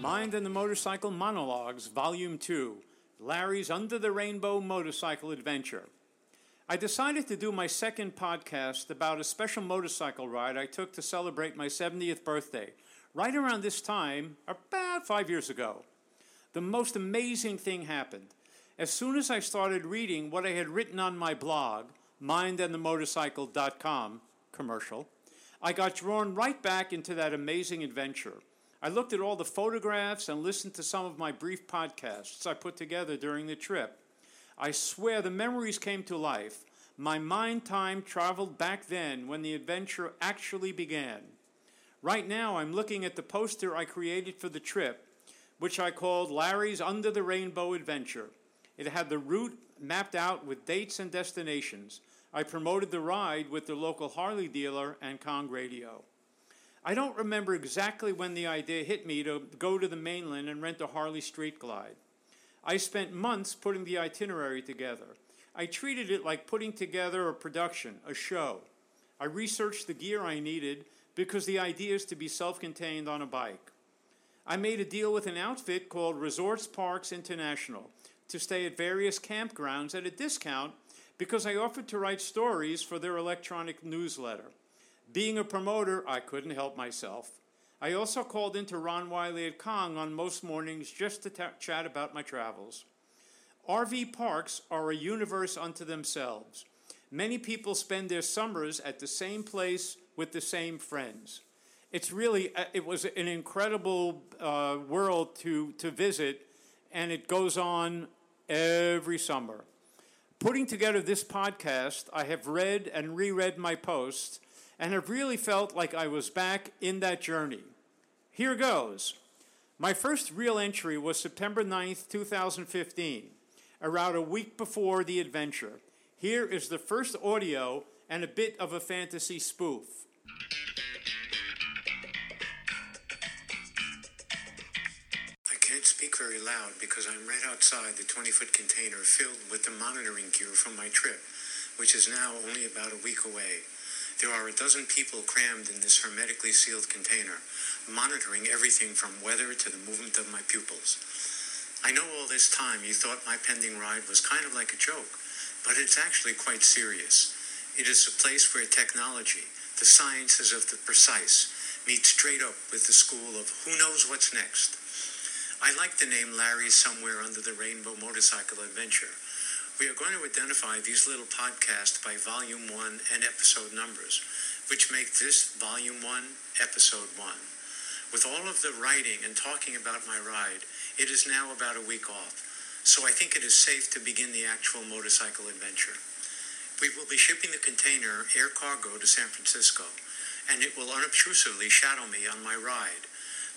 Mind and the Motorcycle Monologues, Volume 2 Larry's Under the Rainbow Motorcycle Adventure. I decided to do my second podcast about a special motorcycle ride I took to celebrate my 70th birthday, right around this time, about five years ago. The most amazing thing happened. As soon as I started reading what I had written on my blog, mindandthemotorcycle.com commercial, I got drawn right back into that amazing adventure. I looked at all the photographs and listened to some of my brief podcasts I put together during the trip. I swear the memories came to life. My mind time traveled back then when the adventure actually began. Right now, I'm looking at the poster I created for the trip, which I called Larry's Under the Rainbow Adventure. It had the route mapped out with dates and destinations. I promoted the ride with the local Harley dealer and Kong Radio. I don't remember exactly when the idea hit me to go to the mainland and rent a Harley Street Glide. I spent months putting the itinerary together. I treated it like putting together a production, a show. I researched the gear I needed because the idea is to be self contained on a bike. I made a deal with an outfit called Resorts Parks International to stay at various campgrounds at a discount because I offered to write stories for their electronic newsletter. Being a promoter, I couldn't help myself. I also called into Ron Wiley at Kong on most mornings just to ta- chat about my travels. RV parks are a universe unto themselves. Many people spend their summers at the same place with the same friends. It's really, uh, it was an incredible uh, world to, to visit, and it goes on every summer. Putting together this podcast, I have read and reread my posts and have really felt like I was back in that journey. Here goes. My first real entry was September 9th, 2015, around a week before the adventure. Here is the first audio and a bit of a fantasy spoof. Loud because I'm right outside the 20 foot container filled with the monitoring gear from my trip, which is now only about a week away. There are a dozen people crammed in this hermetically sealed container, monitoring everything from weather to the movement of my pupils. I know all this time you thought my pending ride was kind of like a joke, but it's actually quite serious. It is a place where technology, the sciences of the precise, meet straight up with the school of who knows what's next. I like the name Larry Somewhere Under the Rainbow Motorcycle Adventure. We are going to identify these little podcasts by volume one and episode numbers, which make this volume one, episode one. With all of the writing and talking about my ride, it is now about a week off, so I think it is safe to begin the actual motorcycle adventure. We will be shipping the container air cargo to San Francisco, and it will unobtrusively shadow me on my ride.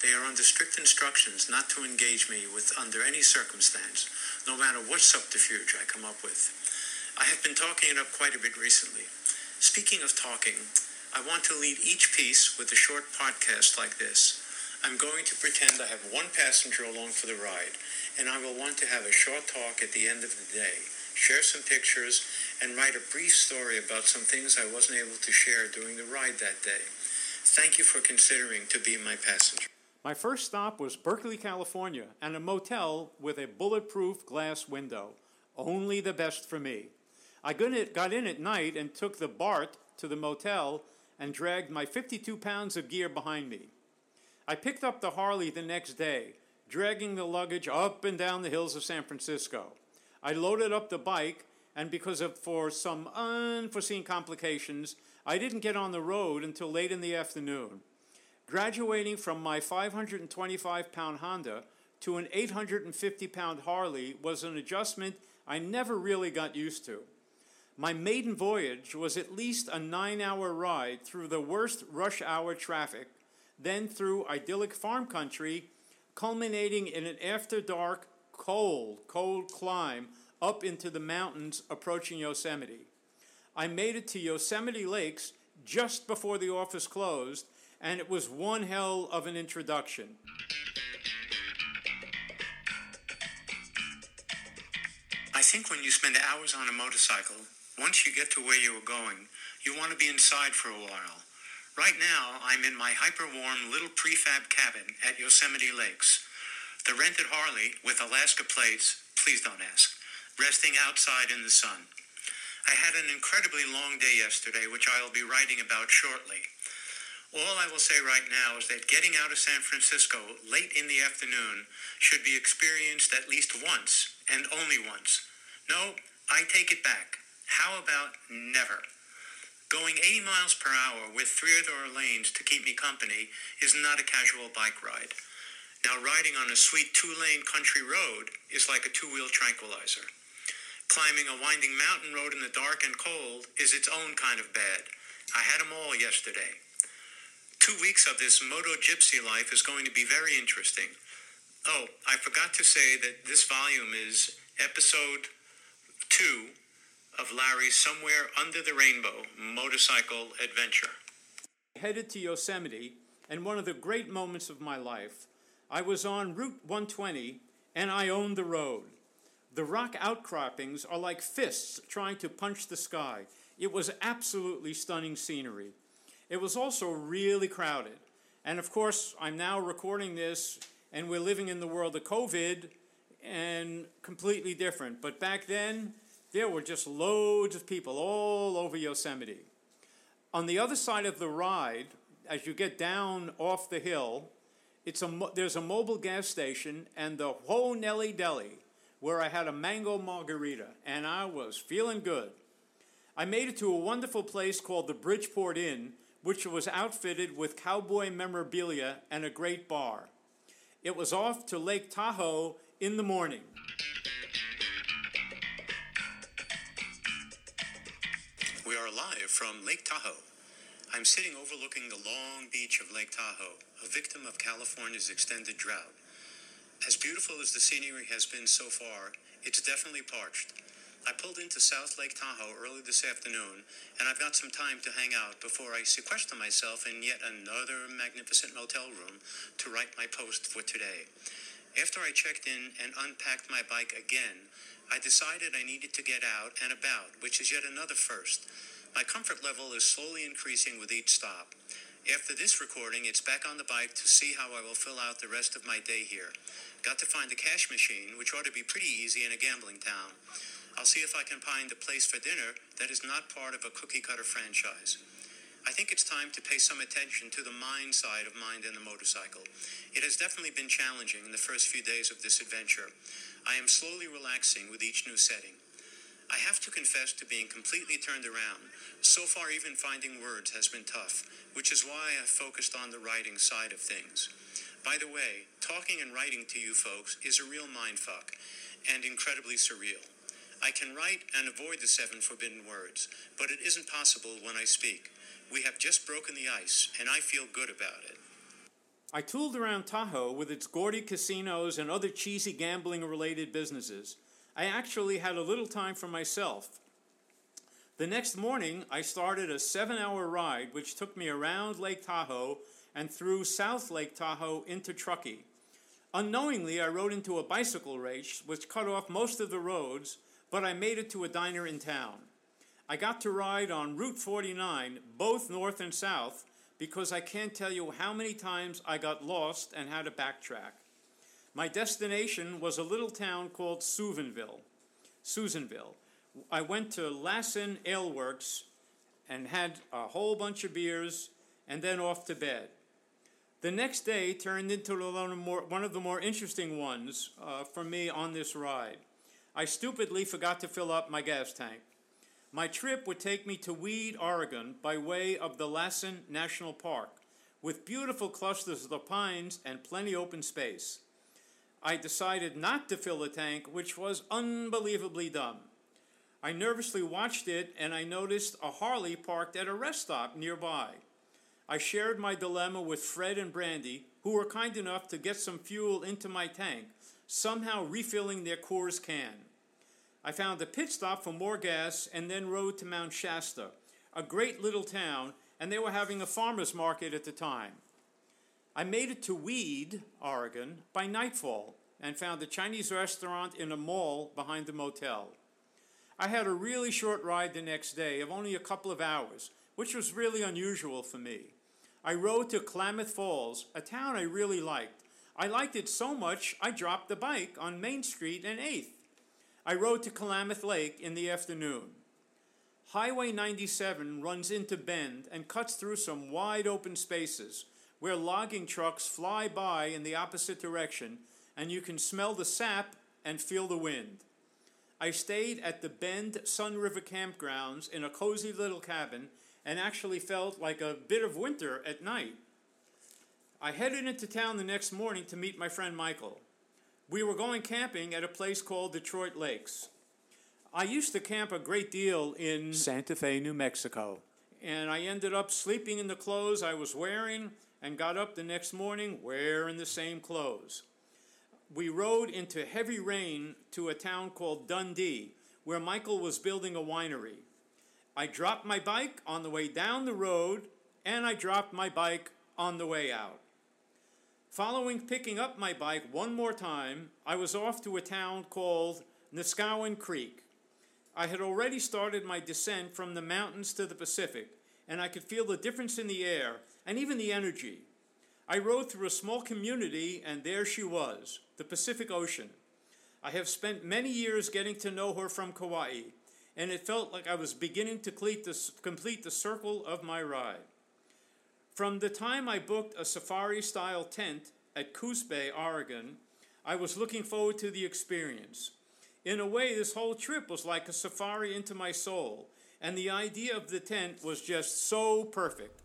They are under strict instructions not to engage me with under any circumstance, no matter what subterfuge I come up with. I have been talking it up quite a bit recently. Speaking of talking, I want to lead each piece with a short podcast like this. I'm going to pretend I have one passenger along for the ride, and I will want to have a short talk at the end of the day, share some pictures, and write a brief story about some things I wasn't able to share during the ride that day. Thank you for considering to be my passenger. My first stop was Berkeley, California, and a motel with a bulletproof glass window. Only the best for me. I got in at night and took the BART to the motel and dragged my 52 pounds of gear behind me. I picked up the Harley the next day, dragging the luggage up and down the hills of San Francisco. I loaded up the bike, and because of for some unforeseen complications, I didn't get on the road until late in the afternoon. Graduating from my 525 pound Honda to an 850 pound Harley was an adjustment I never really got used to. My maiden voyage was at least a nine hour ride through the worst rush hour traffic, then through idyllic farm country, culminating in an after dark, cold, cold climb up into the mountains approaching Yosemite. I made it to Yosemite Lakes just before the office closed and it was one hell of an introduction. I think when you spend hours on a motorcycle, Once you get to where you are going, you want to be inside for a while. Right now, I'm in my hyper warm little prefab cabin at Yosemite Lakes. The rented Harley with Alaska plates, please don't ask, resting outside in the sun. I had an incredibly long day yesterday, which I'll be writing about shortly. All I will say right now is that getting out of San Francisco late in the afternoon should be experienced at least once, and only once. No, I take it back. How about never? Going 80 miles per hour with three other lanes to keep me company is not a casual bike ride. Now, riding on a sweet two lane country road is like a two wheel tranquilizer. Climbing a winding mountain road in the dark and cold is its own kind of bad. I had them all yesterday. Two weeks of this moto gypsy life is going to be very interesting. Oh, I forgot to say that this volume is episode two of Larry's Somewhere Under the Rainbow motorcycle adventure. Headed to Yosemite, and one of the great moments of my life, I was on Route 120 and I owned the road. The rock outcroppings are like fists trying to punch the sky. It was absolutely stunning scenery. It was also really crowded. And of course, I'm now recording this, and we're living in the world of COVID and completely different. But back then, there were just loads of people all over Yosemite. On the other side of the ride, as you get down off the hill, it's a, there's a Mobil gas station and the Whoa Nellie Deli where I had a mango margarita, and I was feeling good. I made it to a wonderful place called the Bridgeport Inn, which was outfitted with cowboy memorabilia and a great bar. It was off to Lake Tahoe in the morning. We are live from Lake Tahoe. I'm sitting overlooking the long beach of Lake Tahoe, a victim of California's extended drought. As beautiful as the scenery has been so far, it's definitely parched. I pulled into South Lake Tahoe early this afternoon, and I've got some time to hang out before I sequester myself in yet another magnificent motel room to write my post for today. After I checked in and unpacked my bike again, I decided I needed to get out and about, which is yet another first. My comfort level is slowly increasing with each stop. After this recording, it's back on the bike to see how I will fill out the rest of my day here. Got to find a cash machine, which ought to be pretty easy in a gambling town. I'll see if I can find a place for dinner that is not part of a cookie cutter franchise. I think it's time to pay some attention to the mind side of mind and the motorcycle. It has definitely been challenging in the first few days of this adventure. I am slowly relaxing with each new setting. I have to confess to being completely turned around. So far, even finding words has been tough, which is why I focused on the writing side of things. By the way, talking and writing to you folks is a real mindfuck and incredibly surreal. I can write and avoid the seven forbidden words, but it isn't possible when I speak. We have just broken the ice, and I feel good about it. I tooled around Tahoe with its gaudy casinos and other cheesy gambling related businesses. I actually had a little time for myself. The next morning, I started a seven hour ride which took me around Lake Tahoe and through South Lake Tahoe into Truckee. Unknowingly, I rode into a bicycle race which cut off most of the roads, but I made it to a diner in town. I got to ride on Route 49, both north and south, because I can't tell you how many times I got lost and had to backtrack. My destination was a little town called Susanville. Susanville. I went to Lassen Ale Works and had a whole bunch of beers and then off to bed. The next day turned into one of the more interesting ones uh, for me on this ride. I stupidly forgot to fill up my gas tank. My trip would take me to Weed, Oregon, by way of the Lassen National Park, with beautiful clusters of the pines and plenty open space. I decided not to fill the tank, which was unbelievably dumb. I nervously watched it and I noticed a Harley parked at a rest stop nearby. I shared my dilemma with Fred and Brandy, who were kind enough to get some fuel into my tank, somehow refilling their Coors can. I found a pit stop for more gas and then rode to Mount Shasta, a great little town, and they were having a farmer's market at the time. I made it to Weed, Oregon, by nightfall and found a Chinese restaurant in a mall behind the motel. I had a really short ride the next day of only a couple of hours, which was really unusual for me. I rode to Klamath Falls, a town I really liked. I liked it so much I dropped the bike on Main Street and 8th. I rode to Klamath Lake in the afternoon. Highway 97 runs into Bend and cuts through some wide open spaces where logging trucks fly by in the opposite direction and you can smell the sap and feel the wind. I stayed at the Bend Sun River campgrounds in a cozy little cabin and actually felt like a bit of winter at night. I headed into town the next morning to meet my friend Michael. We were going camping at a place called Detroit Lakes. I used to camp a great deal in Santa Fe, New Mexico, and I ended up sleeping in the clothes I was wearing and got up the next morning wearing the same clothes. We rode into heavy rain to a town called Dundee, where Michael was building a winery. I dropped my bike on the way down the road, and I dropped my bike on the way out. Following picking up my bike one more time, I was off to a town called Neskowin Creek. I had already started my descent from the mountains to the Pacific, and I could feel the difference in the air and even the energy. I rode through a small community, and there she was, the Pacific Ocean. I have spent many years getting to know her from Kauai, and it felt like I was beginning to complete the circle of my ride. From the time I booked a safari style tent at Coos Bay, Oregon, I was looking forward to the experience. In a way, this whole trip was like a safari into my soul, and the idea of the tent was just so perfect.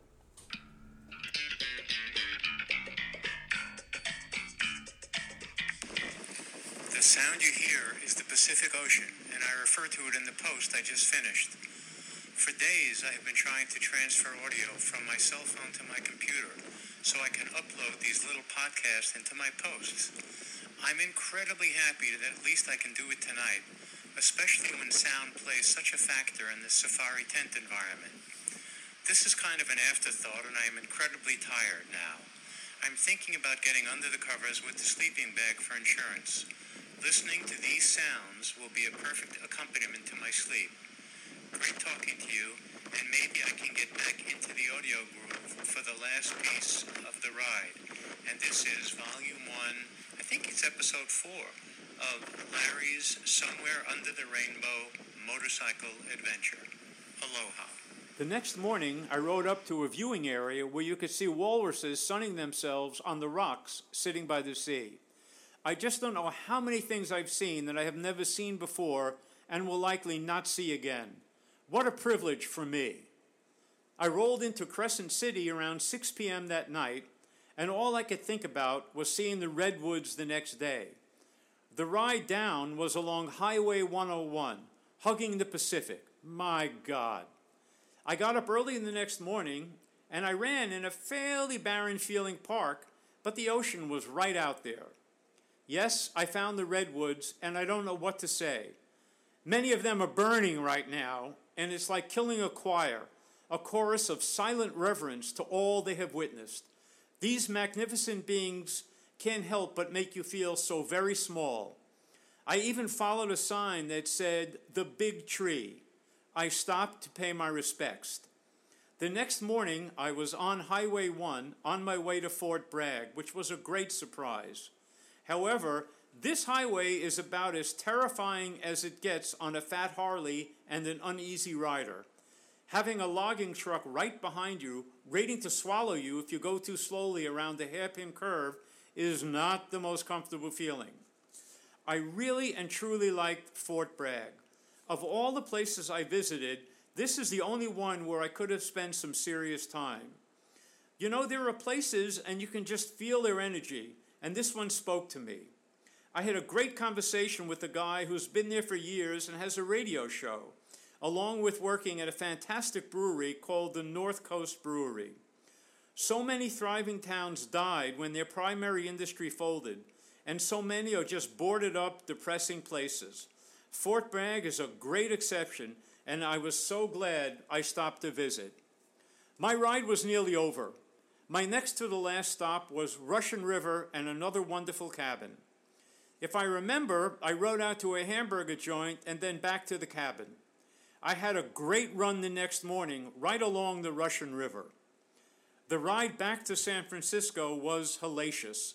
The sound you hear is the Pacific Ocean, and I refer to it in the post I just finished. For days, I have been trying to transfer audio from my cell phone to my computer so I can upload these little podcasts into my posts. I'm incredibly happy that at least I can do it tonight, especially when sound plays such a factor in this safari tent environment. This is kind of an afterthought, and I am incredibly tired now. I'm thinking about getting under the covers with the sleeping bag for insurance. Listening to these sounds will be a perfect accompaniment to my sleep. Great talking to you, and maybe I can get back into the audio groove for the last piece of the ride. And this is Volume 1, I think it's Episode 4, of Larry's Somewhere Under the Rainbow Motorcycle Adventure. Aloha. The next morning, I rode up to a viewing area where you could see walruses sunning themselves on the rocks sitting by the sea. I just don't know how many things I've seen that I have never seen before and will likely not see again. What a privilege for me. I rolled into Crescent City around 6 p.m. that night, and all I could think about was seeing the redwoods the next day. The ride down was along Highway 101, hugging the Pacific. My God. I got up early in the next morning and I ran in a fairly barren feeling park, but the ocean was right out there. Yes, I found the redwoods, and I don't know what to say. Many of them are burning right now, and it's like killing a choir, a chorus of silent reverence to all they have witnessed. These magnificent beings can't help but make you feel so very small. I even followed a sign that said, The Big Tree. I stopped to pay my respects. The next morning, I was on Highway 1 on my way to Fort Bragg, which was a great surprise. However, this highway is about as terrifying as it gets on a fat Harley and an uneasy rider. Having a logging truck right behind you, waiting to swallow you if you go too slowly around the hairpin curve, is not the most comfortable feeling. I really and truly liked Fort Bragg. Of all the places I visited, this is the only one where I could have spent some serious time. You know, there are places and you can just feel their energy and this one spoke to me. I had a great conversation with a guy who's been there for years and has a radio show, along with working at a fantastic brewery called the North Coast Brewery. So many thriving towns died when their primary industry folded, and so many are just boarded up, depressing places. Fort Bragg is a great exception, and I was so glad I stopped to visit. My ride was nearly over. My next to the last stop was Russian River and another wonderful cabin. If I remember, I rode out to a hamburger joint and then back to the cabin. I had a great run the next morning right along the Russian River. The ride back to San Francisco was hellacious.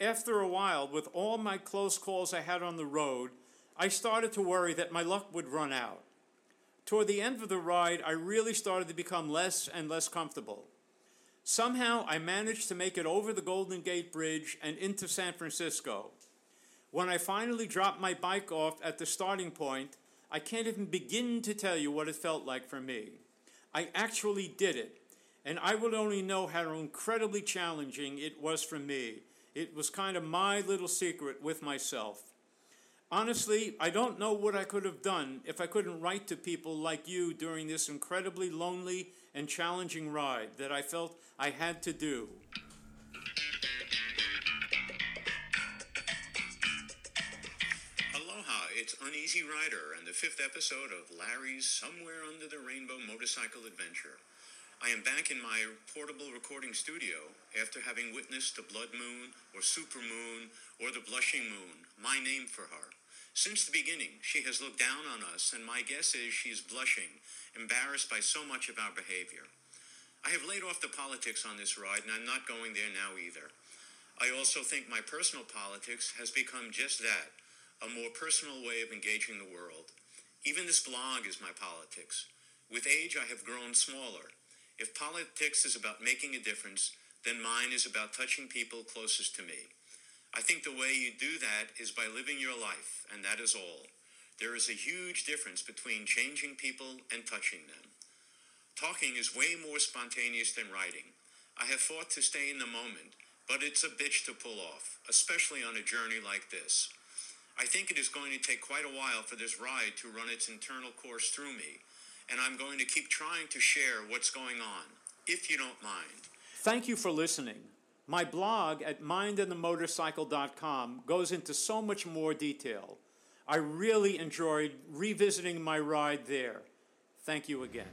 After a while, with all my close calls I had on the road, I started to worry that my luck would run out. Toward the end of the ride, I really started to become less and less comfortable. Somehow, I managed to make it over the Golden Gate Bridge and into San Francisco. When I finally dropped my bike off at the starting point, I can't even begin to tell you what it felt like for me. I actually did it, and I would only know how incredibly challenging it was for me. It was kind of my little secret with myself. Honestly, I don't know what I could have done if I couldn't write to people like you during this incredibly lonely and challenging ride that I felt I had to do. Uneasy Rider and the fifth episode of Larry's Somewhere Under the Rainbow Motorcycle Adventure. I am back in my portable recording studio after having witnessed the Blood Moon or Super Moon or the Blushing Moon, my name for her. Since the beginning, she has looked down on us, and my guess is she's blushing, embarrassed by so much of our behavior. I have laid off the politics on this ride, and I'm not going there now either. I also think my personal politics has become just that a more personal way of engaging the world. Even this blog is my politics. With age, I have grown smaller. If politics is about making a difference, then mine is about touching people closest to me. I think the way you do that is by living your life, and that is all. There is a huge difference between changing people and touching them. Talking is way more spontaneous than writing. I have fought to stay in the moment, but it's a bitch to pull off, especially on a journey like this. I think it is going to take quite a while for this ride to run its internal course through me, and I'm going to keep trying to share what's going on, if you don't mind. Thank you for listening. My blog at mindandthemotorcycle.com goes into so much more detail. I really enjoyed revisiting my ride there. Thank you again.